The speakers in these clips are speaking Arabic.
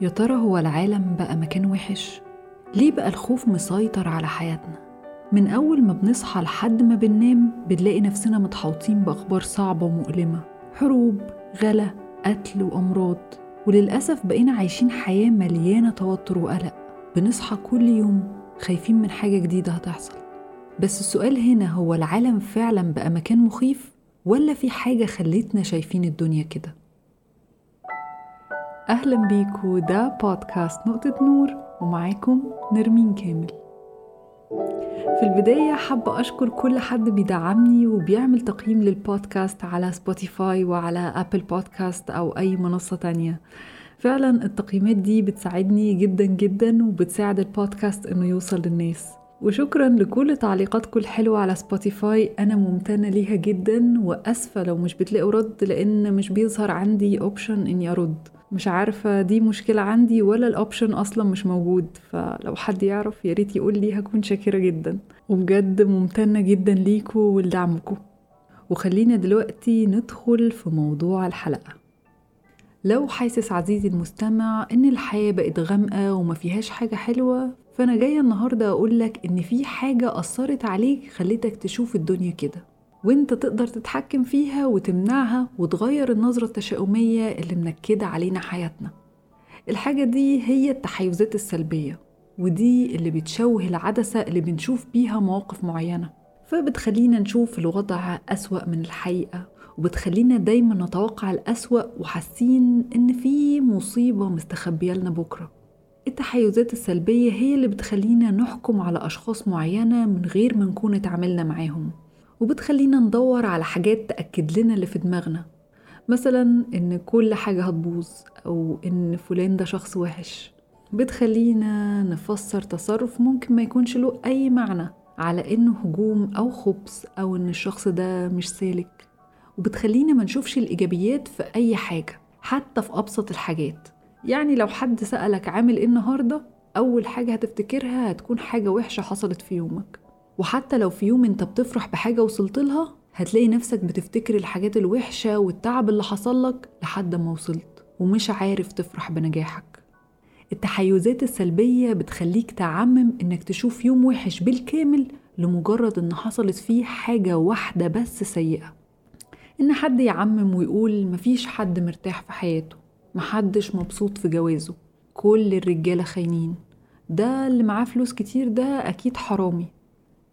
يا ترى هو العالم بقى مكان وحش؟ ليه بقى الخوف مسيطر على حياتنا؟ من أول ما بنصحى لحد ما بننام بنلاقي نفسنا متحوطين بأخبار صعبة ومؤلمة حروب، غلا، قتل وأمراض وللأسف بقينا عايشين حياة مليانة توتر وقلق بنصحى كل يوم خايفين من حاجة جديدة هتحصل بس السؤال هنا هو العالم فعلا بقى مكان مخيف ولا في حاجة خلتنا شايفين الدنيا كده؟ أهلا بيكو ده بودكاست نقطة نور ومعاكم نرمين كامل. في البداية حابة أشكر كل حد بيدعمني وبيعمل تقييم للبودكاست على Spotify وعلى Apple Podcast أو أي منصة تانية. فعلا التقييمات دي بتساعدني جدا جدا وبتساعد البودكاست إنه يوصل للناس. وشكرا لكل تعليقاتكم الحلوة على Spotify. أنا ممتنة ليها جدا وأسفة لو مش بتلاقوا رد لأن مش بيظهر عندي option إني أرد. مش عارفة دي مشكلة عندي ولا ال option أصلا مش موجود. فلو حد يعرف ياريت يقول لي هكون شاكرة جدا. وبجد ممتنة جدا ليكوا ولدعمكم وخلينا دلوقتي ندخل في موضوع الحلقة. لو حاسس عزيزي المستمع إن الحياة بقت غامقة وما فيهاش حاجة حلوة فأنا جاية النهاردة أقولك إن في حاجة أثرت عليك خلتك تشوف الدنيا كده وأنت تقدر تتحكم فيها وتمنعها وتغير النظرة التشاؤمية اللي منكدة علينا حياتنا. الحاجة دي هي التحيزات السلبية ودي اللي بتشوه العدسة اللي بنشوف بيها مواقف معينة فبتخلينا نشوف الوضع أسوأ من الحقيقة وبتخلينا دايما نتوقع الأسوأ وحاسين إن في مصيبة مستخبية لنا بكرة. التحيزات السلبية هي اللي بتخلينا نحكم على أشخاص معينة من غير ما نكون اتعاملنا معاهم. وبتخلينا ندور على حاجات تأكد لنا اللي في دماغنا. مثلا إن كل حاجة هتبوظ أو إن فلان ده شخص وحش. بتخلينا نفسر تصرف ممكن ما يكونش له أي معنى على إنه هجوم أو خبث أو إن الشخص ده مش سالك. وبتخلينا ما نشوفش الإيجابيات في أي حاجة حتى في أبسط الحاجات. يعني لو حد سألك عامل إيه النهاردة أول حاجة هتفتكرها هتكون حاجة وحشة حصلت في يومك. وحتى لو في يوم أنت بتفرح بحاجة وصلت لها هتلاقي نفسك بتفتكر الحاجات الوحشة والتعب اللي حصل لك لحد ما وصلت ومش عارف تفرح بنجاحك. التحيزات السلبية بتخليك تعمم إنك تشوف يوم وحش بالكامل لمجرد إن حصلت فيه حاجة واحدة بس سيئة. إن حد يعمم ويقول مفيش حد مرتاح في حياته محدش مبسوط في جوازه كل الرجالة خاينين. ده اللي معاه فلوس كتير ده أكيد حرامي.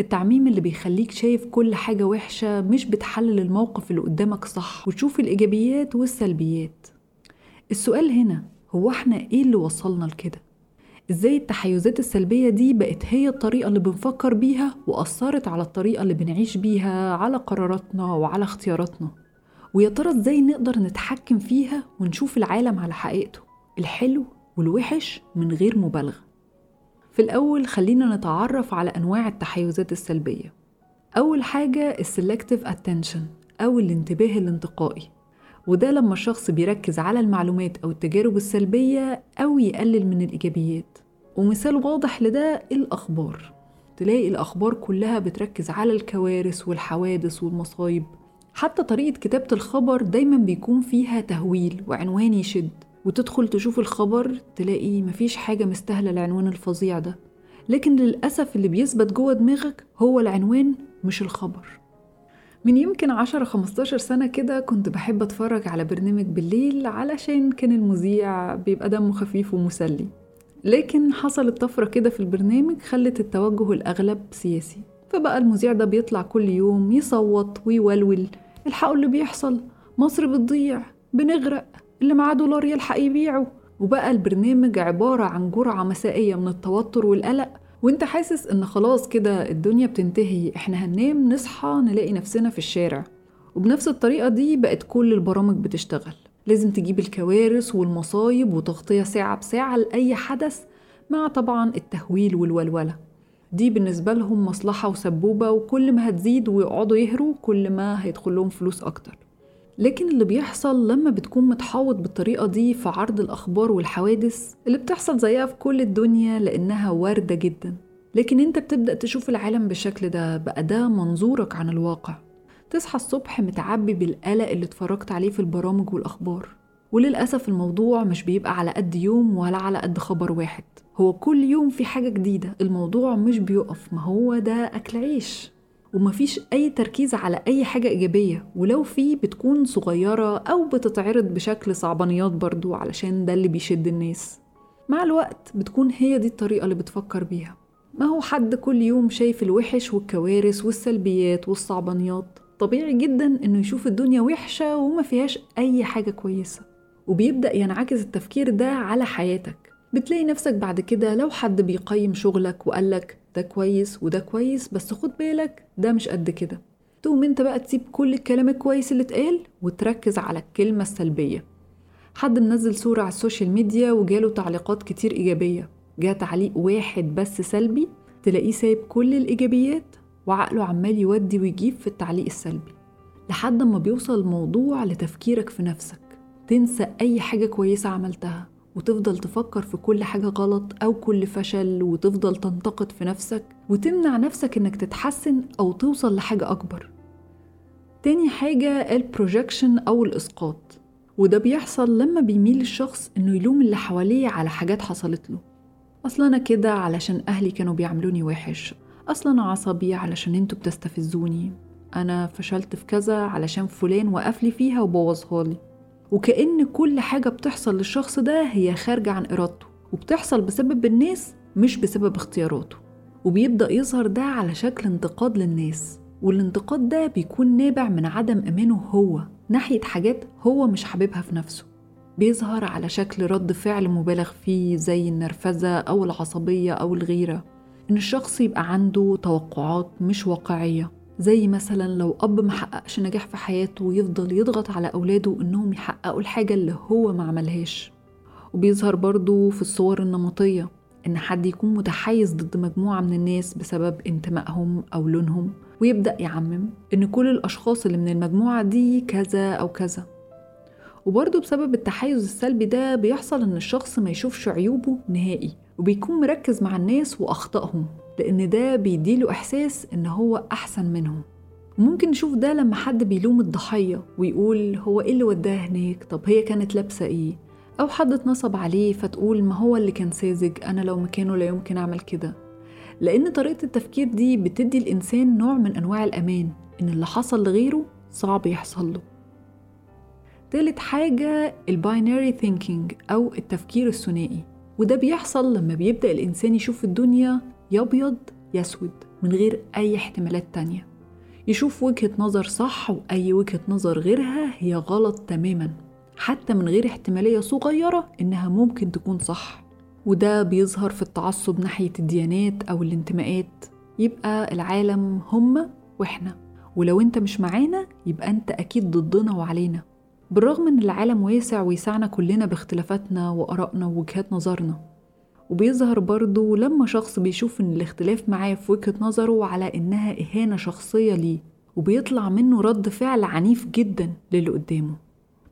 التعميم اللي بيخليك شايف كل حاجة وحشة مش بتحلل الموقف اللي قدامك صح وتشوف الإيجابيات والسلبيات. السؤال هنا هو إحنا إيه اللي وصلنا لكده؟ إزاي التحيزات السلبية دي بقت هي الطريقة اللي بنفكر بيها وأثرت على الطريقة اللي بنعيش بيها على قراراتنا وعلى اختياراتنا؟ ويا ترى إزاي نقدر نتحكم فيها ونشوف العالم على حقيقته الحلو والوحش من غير مبالغة؟ في الأول خلينا نتعرف على أنواع التحيزات السلبية. أول حاجة ال selective attention أو الانتباه الانتقائي. وده لما الشخص بيركز على المعلومات أو التجارب السلبية أو يقلل من الإيجابيات. ومثال واضح لده الأخبار. تلاقي الأخبار كلها بتركز على الكوارث والحوادث والمصايب. حتى طريقة كتابة الخبر دايما بيكون فيها تهويل وعنوان يشد. وتدخل تشوف الخبر تلاقي مفيش حاجة مستاهلة العنوان الفظيع ده. لكن للأسف اللي بيثبت جوه دماغك هو العنوان مش الخبر. من يمكن عشرة خمستاشر سنة كده كنت بحب أتفرج على برنامج بالليل علشان كان المذيع بيبقى دمه خفيف ومسلي. لكن حصلت طفرة كده في البرنامج خلت التوجه الأغلب سياسي. فبقى المذيع ده بيطلع كل يوم يصوت ويولول. الحقوا اللي بيحصل. مصر بتضيع. بنغرق. اللي معاه دولار يلحق يبيعه. وبقى البرنامج عبارة عن جرعة مسائية من التوتر والقلق. وانت حاسس ان خلاص كده الدنيا بتنتهي إحنا هننام نصحى نلاقي نفسنا في الشارع. وبنفس الطريقة دي بقت كل البرامج بتشتغل. لازم تجيب الكوارث والمصايب وتغطية ساعة بساعة لأي حدث مع طبعا التهويل والولولة. دي بالنسبة لهم مصلحة وسبوبة وكل ما هتزيد ويقعدوا يهروا كل ما هيدخل لهم فلوس أكتر. لكن اللي بيحصل لما بتكون متحوط بالطريقة دي في عرض الأخبار والحوادث اللي بتحصل زيها في كل الدنيا لأنها واردة جدا. لكن أنت بتبدأ تشوف العالم بالشكل ده بقى ده منظورك عن الواقع. تصحى الصبح متعبي بالقلق اللي اتفرجت عليه في البرامج والأخبار. وللأسف الموضوع مش بيبقى على قد يوم ولا على قد خبر واحد. هو كل يوم في حاجة جديدة. الموضوع مش بيقف ما هو ده أكل عيش. ومفيش أي تركيز على أي حاجة إيجابية ولو في بتكون صغيرة أو بتتعرض بشكل صعبانيات برضو علشان ده اللي بيشد الناس. مع الوقت بتكون هي دي الطريقة اللي بتفكر بيها. ما هو حد كل يوم شايف الوحش والكوارث والسلبيات والصعبانيات. طبيعي جدا إنه يشوف الدنيا وحشة وما فيهاش أي حاجة كويسة. وبيبدأ ينعكس التفكير ده على حياتك. بتلاقي نفسك بعد كده لو حد بيقيم شغلك وقالك ده كويس وده كويس بس خد بالك ده مش قد كده. تقوم انت بقى تسيب كل الكلام الكويس اللي اتقال وتركز على الكلمة السلبية. حد منزل صورة على ال social media وجاله تعليقات كتير إيجابية. جاء تعليق واحد بس سلبي تلاقيه سايب كل الإيجابيات وعقله عمال يودي ويجيب في التعليق السلبي. لحد ما بيوصل الموضوع لتفكيرك في نفسك. تنسى أي حاجة كويسة عملتها. وتفضل تفكر في كل حاجة غلط أو كل فشل وتفضل تنتقد في نفسك وتمنع نفسك إنك تتحسن أو توصل لحاجة أكبر. تاني حاجة البروجكشن أو الإسقاط. وده بيحصل لما بيميل الشخص إنه يلوم اللي حواليه على حاجات حصلت له. أصلا أنا كده علشان أهلي كانوا بيعملوني وحش. أصلا أنا عصبي علشان أنتوا بتستفزوني. أنا فشلت في كذا علشان فلان وقفلي فيها وبوظها لي. وكأن كل حاجة بتحصل للشخص ده هي خارجة عن إرادته وبتحصل بسبب الناس مش بسبب اختياراته وبيبدأ يظهر ده على شكل انتقاد للناس والانتقاد ده بيكون نابع من عدم إيمانه هو ناحية حاجات هو مش حاببها في نفسه. بيظهر على شكل رد فعل مبالغ فيه زي النرفزة أو العصبية أو الغيرة إن الشخص يبقى عنده توقعات مش واقعية. زي مثلا لو أب محققش نجاح في حياته ويفضل يضغط على أولاده إنهم يحققوا الحاجة اللي هو ما عملهاش. وبيظهر برضو في الصور النمطية إن حد يكون متحيز ضد مجموعة من الناس بسبب انتمائهم أو لونهم. ويبدأ يعمم إن كل الأشخاص اللي من المجموعة دي كذا أو كذا. وبرضه بسبب التحيز السلبي ده بيحصل إن الشخص ما يشوفش عيوبه نهائي. وبيكون مركز مع الناس وأخطائهم لأن ده بيديله إحساس إن هو أحسن منهم. ممكن نشوف ده لما حد بيلوم الضحية ويقول هو إيه اللي وداه هناك؟ طب هي كانت لابسة إيه؟ أو حد اتنصب عليه فتقول ما هو اللي كان ساذج أنا لو مكانه لا يمكن أعمل كده. لأن طريقة التفكير دي بتدي الإنسان نوع من أنواع الأمان إن اللي حصل لغيره صعب يحصل له. تالت حاجة ال binary thinking أو التفكير الثنائي. وده بيحصل لما بيبدأ الإنسان يشوف الدنيا يا أبيض يا أسود من غير أي احتمالات تانية. يشوف وجهة نظر صح وأي وجهة نظر غيرها هي غلط تماما حتى من غير احتمالية صغيرة إنها ممكن تكون صح. وده بيظهر في التعصب ناحية الديانات أو الانتماءات. يبقى العالم هم وإحنا. ولو أنت مش معانا يبقى أنت أكيد ضدنا وعلينا. بالرغم إن العالم واسع ويسعنا كلنا باختلافاتنا وآرائنا ووجهات نظرنا. وبيظهر برضه لما شخص بيشوف إن الاختلاف معاه في وجهة نظره على إنها إهانة شخصية ليه وبيطلع منه رد فعل عنيف جدا للي قدامه.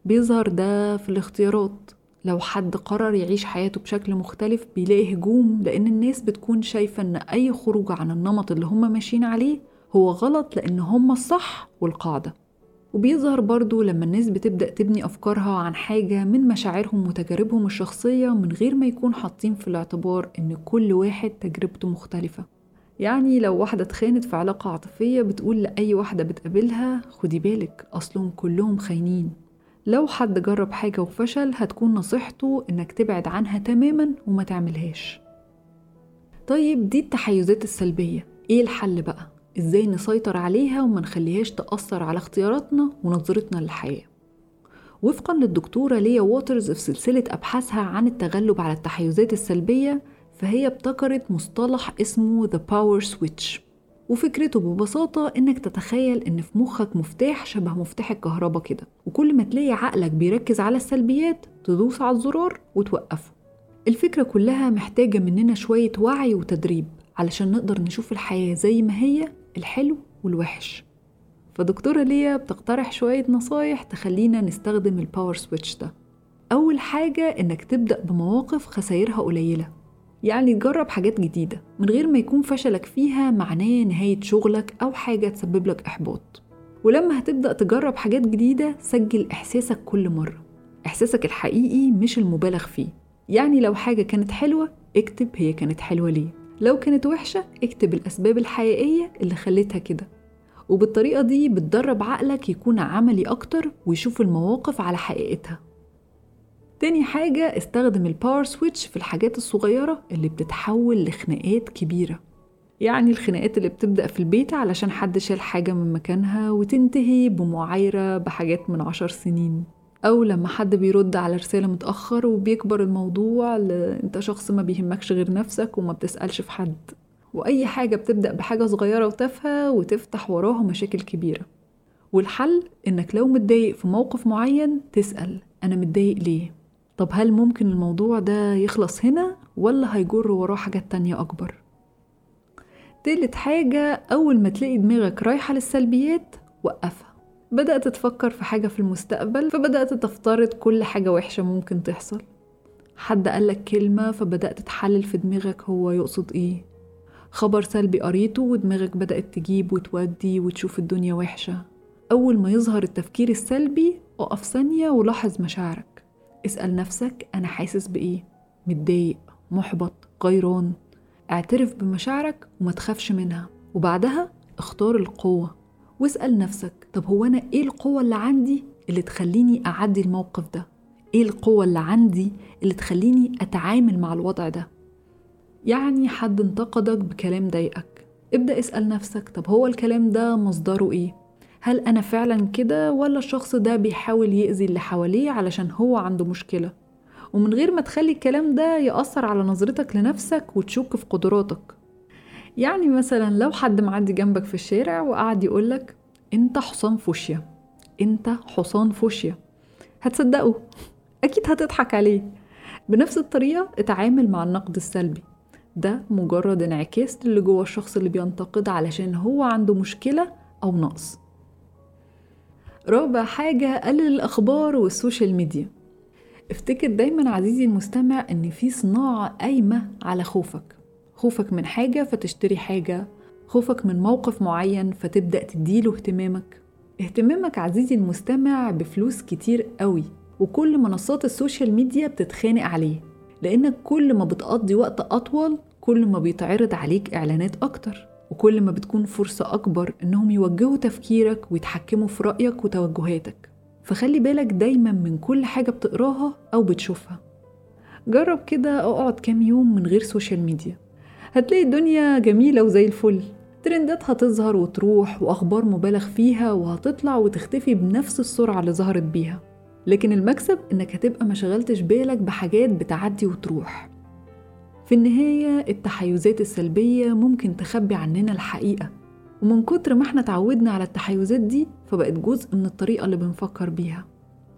بيظهر ده في الاختيارات. لو حد قرر يعيش حياته بشكل مختلف بيلاقي هجوم لأن الناس بتكون شايفة إن أي خروج عن النمط اللي هم ماشيين عليه هو غلط لأن هم الصح والقاعدة. وبيظهر برضو لما الناس بتبدأ تبني أفكارها عن حاجة من مشاعرهم وتجاربهم الشخصية من غير ما يكون حاطين في الاعتبار إن كل واحد تجربته مختلفة. يعني لو واحدة اتخانت في علاقة عاطفية بتقول لأي واحدة بتقابلها خدي بالك أصلهم كلهم خاينين. لو حد جرب حاجة وفشل هتكون نصيحته إنك تبعد عنها تماما وما تعملهاش. طيب دي التحيزات السلبية. إيه الحل بقى؟ إزاي نسيطر عليها وما نخليهاش تأثر على اختياراتنا ونظرتنا للحياة. وفقا للدكتورة ليا ووترز في سلسلة أبحاثها عن التغلب على التحيزات السلبية فهي ابتكرت مصطلح اسمه The Power Switch. وفكرته ببساطة إنك تتخيل إن في مخك مفتاح شبه مفتاح الكهرباء كده وكل ما تلاقي عقلك بيركز على السلبيات تدوس على الزرار وتوقفه. الفكرة كلها محتاجة مننا شوية وعي وتدريب علشان نقدر نشوف الحياة زي ما هي الحلو والوحش. فدكتورة ليا بتقترح شوية نصايح تخلينا نستخدم ال power switch ده. أول حاجة إنك تبدأ بمواقف خسائرها قليلة. يعني تجرب حاجات جديدة من غير ما يكون فشلك فيها معناه نهاية شغلك أو حاجة تسبب لك إحباط. ولما هتبدأ تجرب حاجات جديدة سجل إحساسك كل مرة. إحساسك الحقيقي مش المبالغ فيه. يعني لو حاجة كانت حلوة اكتب هي كانت حلوة ليه. لو كانت وحشة اكتب الأسباب الحقيقية اللي خلتها كده. وبالطريقة دي بتدرب عقلك يكون عملي أكتر ويشوف المواقف على حقيقتها. تاني حاجة استخدم ال power switch في الحاجات الصغيرة اللي بتتحول لخناقات كبيرة. يعني الخناقات اللي بتبدأ في البيت علشان حد شال حاجة من مكانها وتنتهي بمعايرة بحاجات من عشر سنين. أو لما حد بيرد على رسالة متأخر وبيكبر الموضوع ل... أنت شخص ما بيهمكش غير نفسك وما بتسألش في حد وأي حاجة بتبدأ بحاجة صغيرة وتافهة وتفتح وراها مشاكل كبيرة والحل إنك لو متضايق في موقف معين تسأل أنا متضايق ليه؟ طب هل ممكن الموضوع ده يخلص هنا ولا هيجر وراه حاجات تانية أكبر؟ تالت حاجة أول ما تلاقي دماغك رايحة للسلبيات وقفها بدأت تفكر في حاجة في المستقبل فبدأت تفترض كل حاجة وحشة ممكن تحصل. حد قالك كلمة فبدأت تحلل في دماغك هو يقصد إيه. خبر سلبي قريته ودماغك بدأت تجيب وتودي وتشوف الدنيا وحشة. أول ما يظهر التفكير السلبي اقف ثانية ولاحظ مشاعرك. اسأل نفسك أنا حاسس بإيه. متضايق محبط غيران. اعترف بمشاعرك وما تخافش منها. وبعدها اختار القوة. واسأل نفسك طب هو أنا إيه القوة اللي عندي اللي تخليني أعدي الموقف ده؟ إيه القوة اللي عندي اللي تخليني أتعامل مع الوضع ده؟ يعني حد انتقدك بكلام ضايقك. ابدأ اسأل نفسك طب هو الكلام ده مصدره إيه؟ هل أنا فعلا كده ولا الشخص ده بيحاول يأذي اللي حواليه علشان هو عنده مشكلة؟ ومن غير ما تخلي الكلام ده يأثر على نظرتك لنفسك وتشك في قدراتك. يعني مثلا لو حد معدي جنبك في الشارع وقعد يقولك أنت حصان فوشيا أنت حصان فوشيا. هتصدقه. أكيد هتضحك عليه. بنفس الطريقة اتعامل مع النقد السلبي. ده مجرد انعكاس للي جوه الشخص اللي بينتقد علشان هو عنده مشكلة أو نقص. رابع حاجة قلل الأخبار وال social media. افتكر دايما عزيزي المستمع إن في صناعة قايمة على خوفك. خوفك من حاجة فتشتري حاجة خوفك من موقف معين فتبدأ تديله اهتمامك. اهتمامك عزيزي المستمع بفلوس كتير قوي وكل منصات ال social media بتتخانق عليه لأنك كل ما بتقضي وقت أطول كل ما بيتعرض عليك إعلانات أكتر وكل ما بتكون فرصة أكبر إنهم يوجهوا تفكيرك ويتحكموا في رأيك وتوجهاتك. فخلي بالك دايما من كل حاجة بتقراها أو بتشوفها. جرب كده أقعد كام يوم من غير social media. هتلاقي الدنيا جميلة وزي الفل. ترندات هتظهر وتروح وأخبار مبالغ فيها وهتطلع وتختفي بنفس السرعة اللي ظهرت بيها. لكن المكسب إنك هتبقى مشغلتش بالك بحاجات بتعدي وتروح. في النهاية التحيزات السلبية ممكن تخبي عننا الحقيقة. ومن كتر ما إحنا اتعودنا على التحيزات دي فبقت جزء من الطريقة اللي بنفكر بيها.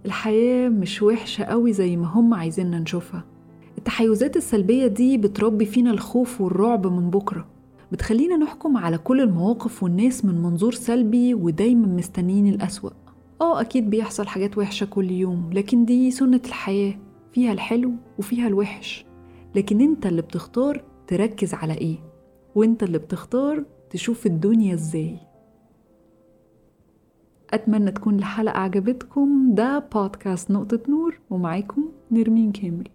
الحياة مش وحشة قوي زي ما هم عايزيننا نشوفها. التحيزات السلبية دي بتربي فينا الخوف والرعب من بكرة. بتخلينا نحكم على كل المواقف والناس من منظور سلبي ودايما مستنيين الأسوأ. آه أكيد بيحصل حاجات وحشة كل يوم لكن دي سنة الحياة فيها الحلو وفيها الوحش. لكن أنت اللي بتختار تركز على إيه؟ وأنت اللي بتختار تشوف الدنيا إزاي. أتمنى تكون الحلقة عجبتكم. ده بودكاست نقطة نور ومعاكم نرمين كامل.